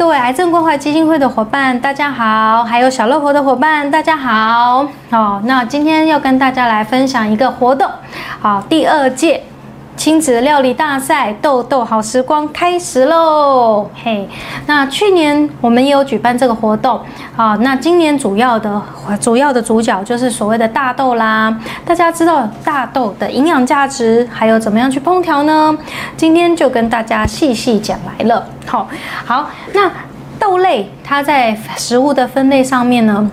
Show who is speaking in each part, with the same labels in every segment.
Speaker 1: 各位癌症关怀基金会的伙伴，大家好；还有小乐活的伙伴，大家好。好，那今天要跟大家来分享一个活动，好，第二届。亲子料理大赛，豆豆好时光开始喽！嘿，那去年我们也有举办这个活动，好，那今年主要的主要的主角就是所谓的大豆啦。大家知道大豆的营养价值，还有怎么样去烹调呢？今天就跟大家细细讲来了。好，好，那豆类它在食物的分类上面呢，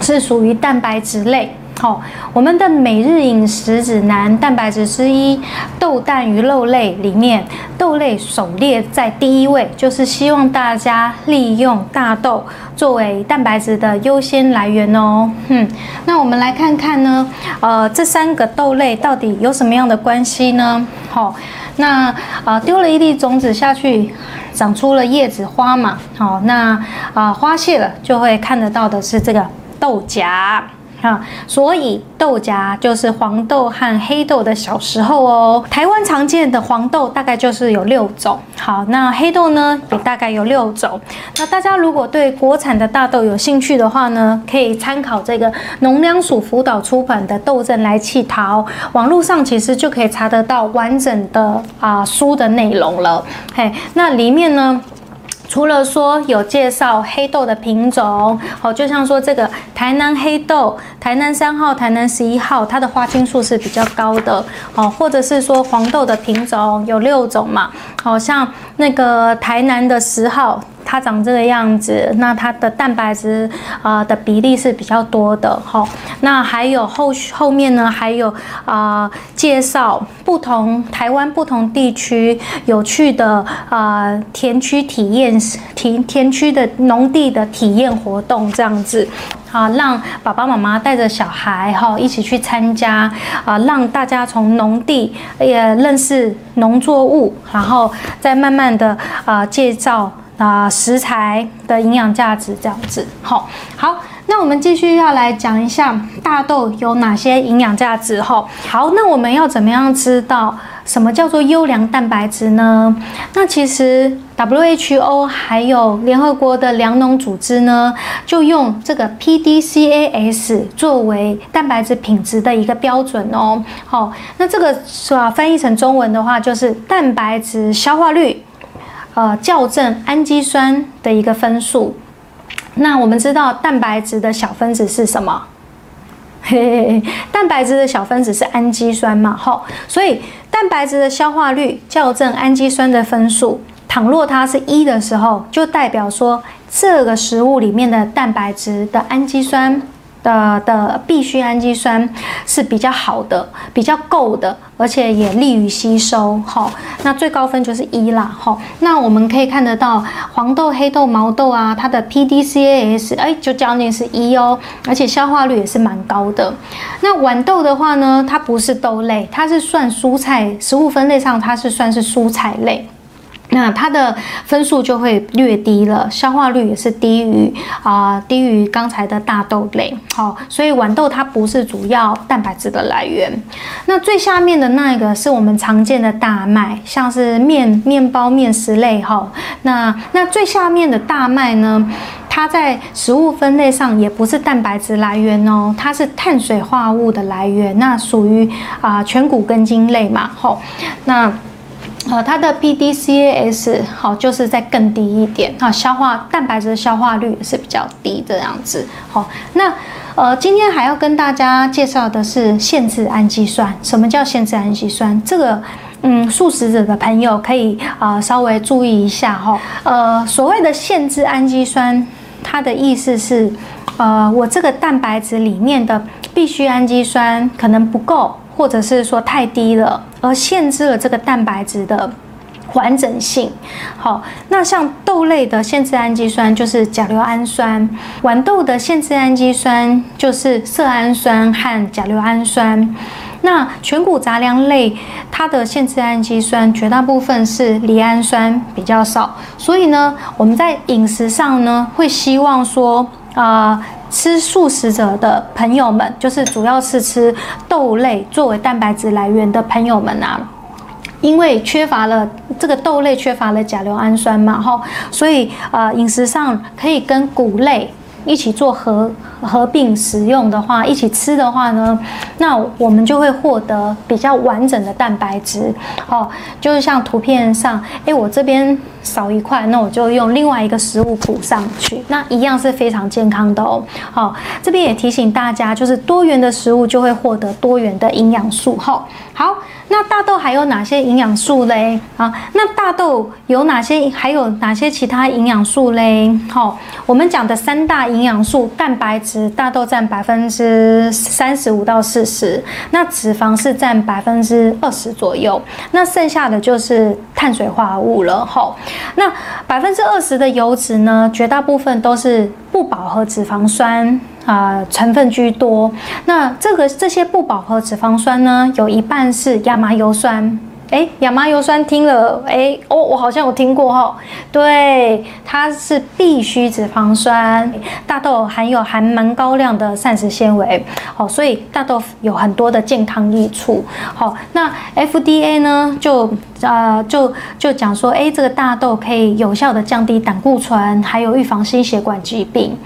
Speaker 1: 是属于蛋白质类。好，我们的每日饮食指南蛋白质之一，豆蛋鱼肉类里面，豆类首列在第一位，就是希望大家利用大豆作为蛋白质的优先来源哦。嗯，那我们来看看呢，呃，这三个豆类到底有什么样的关系呢？好，那啊丢了一粒种子下去，长出了叶子花嘛。好，那啊花谢了，就会看得到的是这个豆荚。啊，所以豆荚就是黄豆和黑豆的小时候哦。台湾常见的黄豆大概就是有六种，好，那黑豆呢也大概有六种。那大家如果对国产的大豆有兴趣的话呢，可以参考这个农粮署辅导出版的《豆正来气淘》，网络上其实就可以查得到完整的啊书的内容了。嘿，那里面呢？除了说有介绍黑豆的品种，哦，就像说这个台南黑豆、台南三号、台南十一号，它的花青素是比较高的，哦，或者是说黄豆的品种有六种嘛，好像那个台南的十号。它长这个样子，那它的蛋白质啊的比例是比较多的哈。那还有后后面呢，还有啊介绍不同台湾不同地区有趣的啊田区体验田田区的农地的体验活动这样子啊，让爸爸妈妈带着小孩哈一起去参加啊，让大家从农地也认识农作物，然后再慢慢的啊介绍。啊，食材的营养价值这样子，好，好，那我们继续要来讲一下大豆有哪些营养价值，哈，好，那我们要怎么样知道什么叫做优良蛋白质呢？那其实 WHO 还有联合国的粮农组织呢，就用这个 PDCAS 作为蛋白质品质的一个标准哦，好，那这个是吧？翻译成中文的话就是蛋白质消化率。呃，校正氨基酸的一个分数。那我们知道蛋白质的小分子是什么？嘿嘿嘿，蛋白质的小分子是氨基酸嘛？吼，所以蛋白质的消化率校正氨基酸的分数，倘若它是一的时候，就代表说这个食物里面的蛋白质的氨基酸。的的必需氨基酸是比较好的，比较够的，而且也利于吸收。好，那最高分就是一啦。好，那我们可以看得到黄豆、黑豆、毛豆啊，它的 PDCAS 哎就将近是一哦，而且消化率也是蛮高的。那豌豆的话呢，它不是豆类，它是算蔬菜，食物分类上它是算是蔬菜类。那它的分数就会略低了，消化率也是低于啊低于刚才的大豆类，好，所以豌豆它不是主要蛋白质的来源。那最下面的那一个是我们常见的大麦，像是面面包面食类哈。那那最下面的大麦呢，它在食物分类上也不是蛋白质来源哦，它是碳水化合物的来源，那属于啊全谷根茎类嘛，吼，那。呃，它的 PDCAS 好，就是在更低一点啊，消化蛋白质的消化率也是比较低这样子。好，那呃，今天还要跟大家介绍的是限制氨基酸。什么叫限制氨基酸？这个嗯，素食者的朋友可以啊稍微注意一下哈。呃，所谓的限制氨基酸，它的意思是，呃，我这个蛋白质里面的必需氨基酸可能不够。或者是说太低了，而限制了这个蛋白质的完整性。好，那像豆类的限制氨基酸就是甲硫氨酸，豌豆的限制氨基酸就是色氨酸和甲硫氨酸。那全谷杂粮类它的限制氨基酸绝大部分是赖氨酸比较少，所以呢，我们在饮食上呢会希望说啊。吃素食者的朋友们，就是主要是吃豆类作为蛋白质来源的朋友们啊，因为缺乏了这个豆类缺乏了甲硫氨酸嘛，哈，所以呃饮食上可以跟谷类。一起做合合并使用的话，一起吃的话呢，那我们就会获得比较完整的蛋白质。哦，就是像图片上，哎，我这边少一块，那我就用另外一个食物补上去，那一样是非常健康的哦。好，这边也提醒大家，就是多元的食物就会获得多元的营养素。哈，好。那大豆还有哪些营养素嘞？啊，那大豆有哪些？还有哪些其他营养素嘞？好，我们讲的三大营养素，蛋白质，大豆占百分之三十五到四十，那脂肪是占百分之二十左右，那剩下的就是碳水化合物了。吼，那百分之二十的油脂呢，绝大部分都是不饱和脂肪酸。啊，成分居多。那这个这些不饱和脂肪酸呢，有一半是亚麻油酸。哎，亚麻油酸听了，哎，哦，我好像有听过哈。对，它是必需脂肪酸。大豆含有含蛮高量的膳食纤维，好，所以大豆有很多的健康益处。好，那 FDA 呢，就呃就就讲说，哎，这个大豆可以有效的降低胆固醇，还有预防心血管疾病。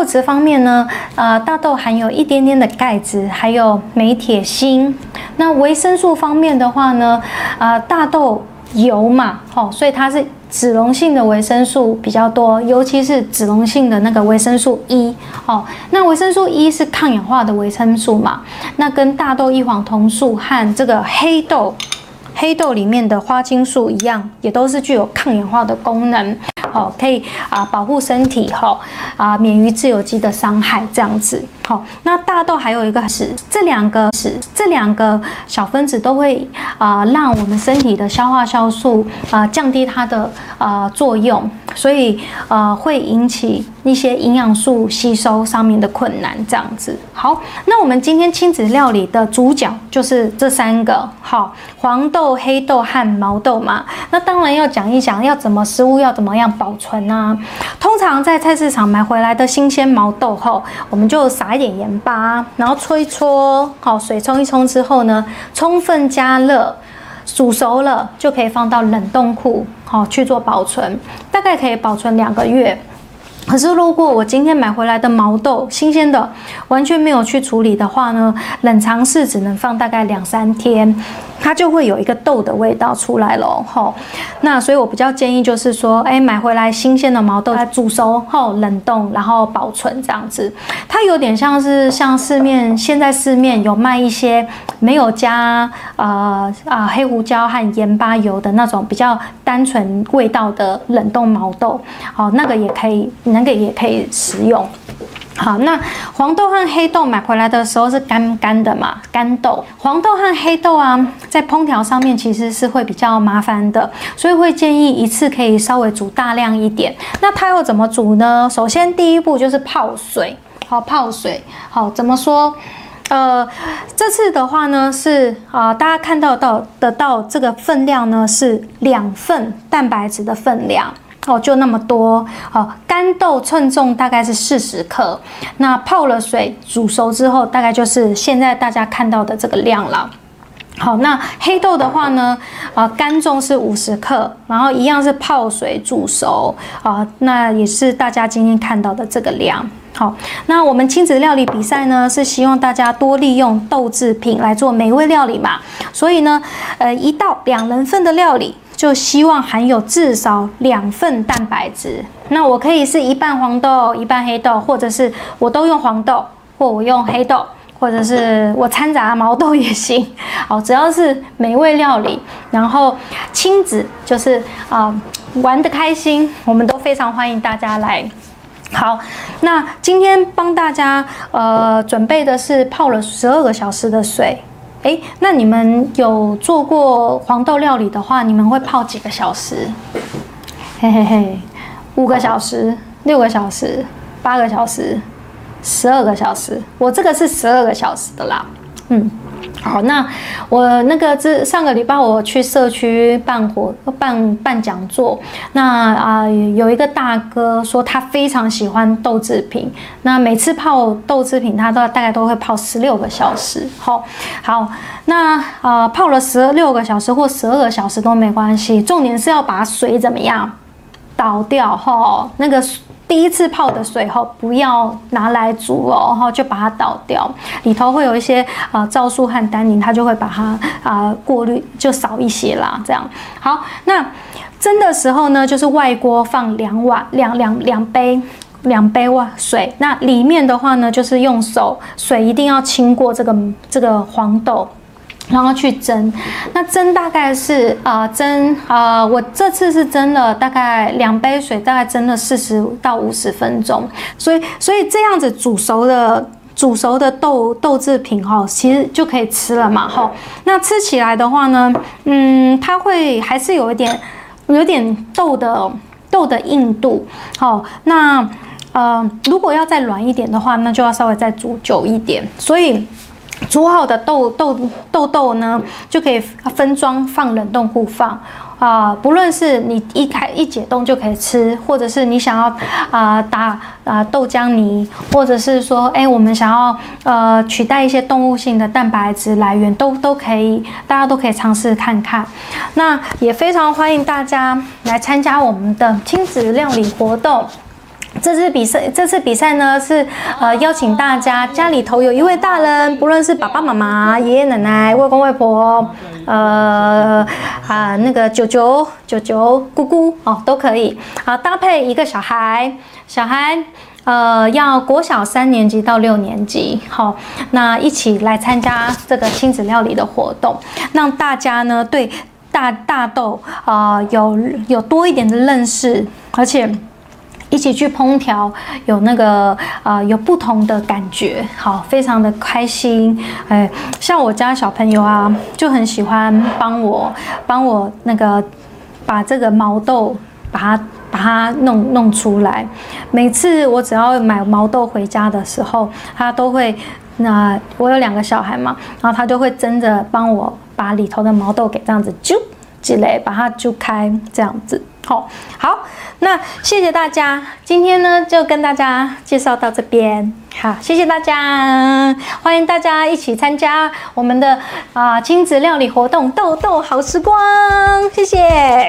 Speaker 1: 物质方面呢，呃，大豆含有一点点的钙质，还有镁、铁、锌。那维生素方面的话呢？呃，大豆油嘛，吼，所以它是脂溶性的维生素比较多，尤其是脂溶性的那个维生素 E，哦，那维生素 E 是抗氧化的维生素嘛，那跟大豆异黄酮素和这个黑豆。黑豆里面的花青素一样，也都是具有抗氧化的功能，好，可以啊保护身体哈啊免于自由基的伤害这样子。好，那大豆还有一个是这两个是这两个小分子都会啊让我们身体的消化酵素啊降低它的啊作用，所以呃会引起一些营养素吸收上面的困难这样子。好，那我们今天亲子料理的主角就是这三个，好黄豆。黑豆和毛豆嘛，那当然要讲一讲，要怎么食物要怎么样保存呢？通常在菜市场买回来的新鲜毛豆后，我们就撒一点盐巴，然后搓一搓，好水冲一冲之后呢，充分加热，煮熟了就可以放到冷冻库，好去做保存，大概可以保存两个月。可是，如果我今天买回来的毛豆新鲜的，完全没有去处理的话呢，冷藏室只能放大概两三天，它就会有一个豆的味道出来了吼。那所以我比较建议就是说，哎，买回来新鲜的毛豆，它煮熟后冷冻，然后保存这样子。它有点像是像市面现在市面有卖一些没有加呃啊黑胡椒和盐巴油的那种比较单纯味道的冷冻毛豆，好，那个也可以。那个也可以食用。好，那黄豆和黑豆买回来的时候是干干的嘛？干豆，黄豆和黑豆啊，在烹调上面其实是会比较麻烦的，所以会建议一次可以稍微煮大量一点。那它又怎么煮呢？首先第一步就是泡水，好泡水，好怎么说？呃，这次的话呢是啊，大家看到到得到这个分量呢是两份蛋白质的分量。哦，就那么多。好，干豆称重大概是四十克，那泡了水煮熟之后，大概就是现在大家看到的这个量了。好，那黑豆的话呢，啊，干重是五十克，然后一样是泡水煮熟，啊，那也是大家今天看到的这个量。好，那我们亲子料理比赛呢，是希望大家多利用豆制品来做美味料理嘛，所以呢，呃，一道两人份的料理。就希望含有至少两份蛋白质。那我可以是一半黄豆，一半黑豆，或者是我都用黄豆，或我用黑豆，或者是我掺杂毛豆也行。好，只要是美味料理，然后亲子就是啊玩的开心，我们都非常欢迎大家来。好，那今天帮大家呃准备的是泡了十二个小时的水。哎，那你们有做过黄豆料理的话，你们会泡几个小时？嘿嘿嘿，五个小时、六个小时、八个小时、十二个小时。我这个是十二个小时的啦。嗯，好，那我那个这上个礼拜我去社区办活办办讲座，那啊有一个大哥说他非常喜欢豆制品，那每次泡豆制品他都大概都会泡十六个小时。好，好，那啊泡了十六个小时或十二个小时都没关系，重点是要把水怎么样倒掉哈，那个。第一次泡的水后，不要拿来煮哦，然后就把它倒掉，里头会有一些啊皂素和单宁，它就会把它啊过滤就少一些啦。这样好，那蒸的时候呢，就是外锅放两碗两两两杯两杯哇水，那里面的话呢，就是用手水一定要清过这个这个黄豆。然后去蒸，那蒸大概是啊蒸啊，我这次是蒸了大概两杯水，大概蒸了四十到五十分钟，所以所以这样子煮熟的煮熟的豆豆制品哈，其实就可以吃了嘛哈。那吃起来的话呢，嗯，它会还是有一点有点豆的豆的硬度，好，那呃如果要再软一点的话，那就要稍微再煮久一点，所以。煮好的豆豆豆豆呢，就可以分装放冷冻库放啊。不论是你一开一解冻就可以吃，或者是你想要啊打啊豆浆泥，或者是说哎我们想要呃取代一些动物性的蛋白质来源，都都可以，大家都可以尝试看看。那也非常欢迎大家来参加我们的亲子料理活动。这次比赛，这次比赛呢是呃邀请大家家里头有一位大人，不论是爸爸妈妈、爷爷奶奶、外公外婆，呃啊那个舅舅、舅舅、姑姑哦都可以，好搭配一个小孩，小孩呃要国小三年级到六年级，好那一起来参加这个亲子料理的活动，让大家呢对大大豆啊有有多一点的认识，而且。一起去烹调，有那个呃，有不同的感觉，好，非常的开心。哎，像我家小朋友啊，就很喜欢帮我帮我那个把这个毛豆把它把它弄弄出来。每次我只要买毛豆回家的时候，他都会那我有两个小孩嘛，然后他就会争着帮我把里头的毛豆给这样子揪起来，把它揪开这样子。好，好。那谢谢大家，今天呢就跟大家介绍到这边。好，谢谢大家，欢迎大家一起参加我们的啊亲子料理活动，豆豆好时光，谢谢。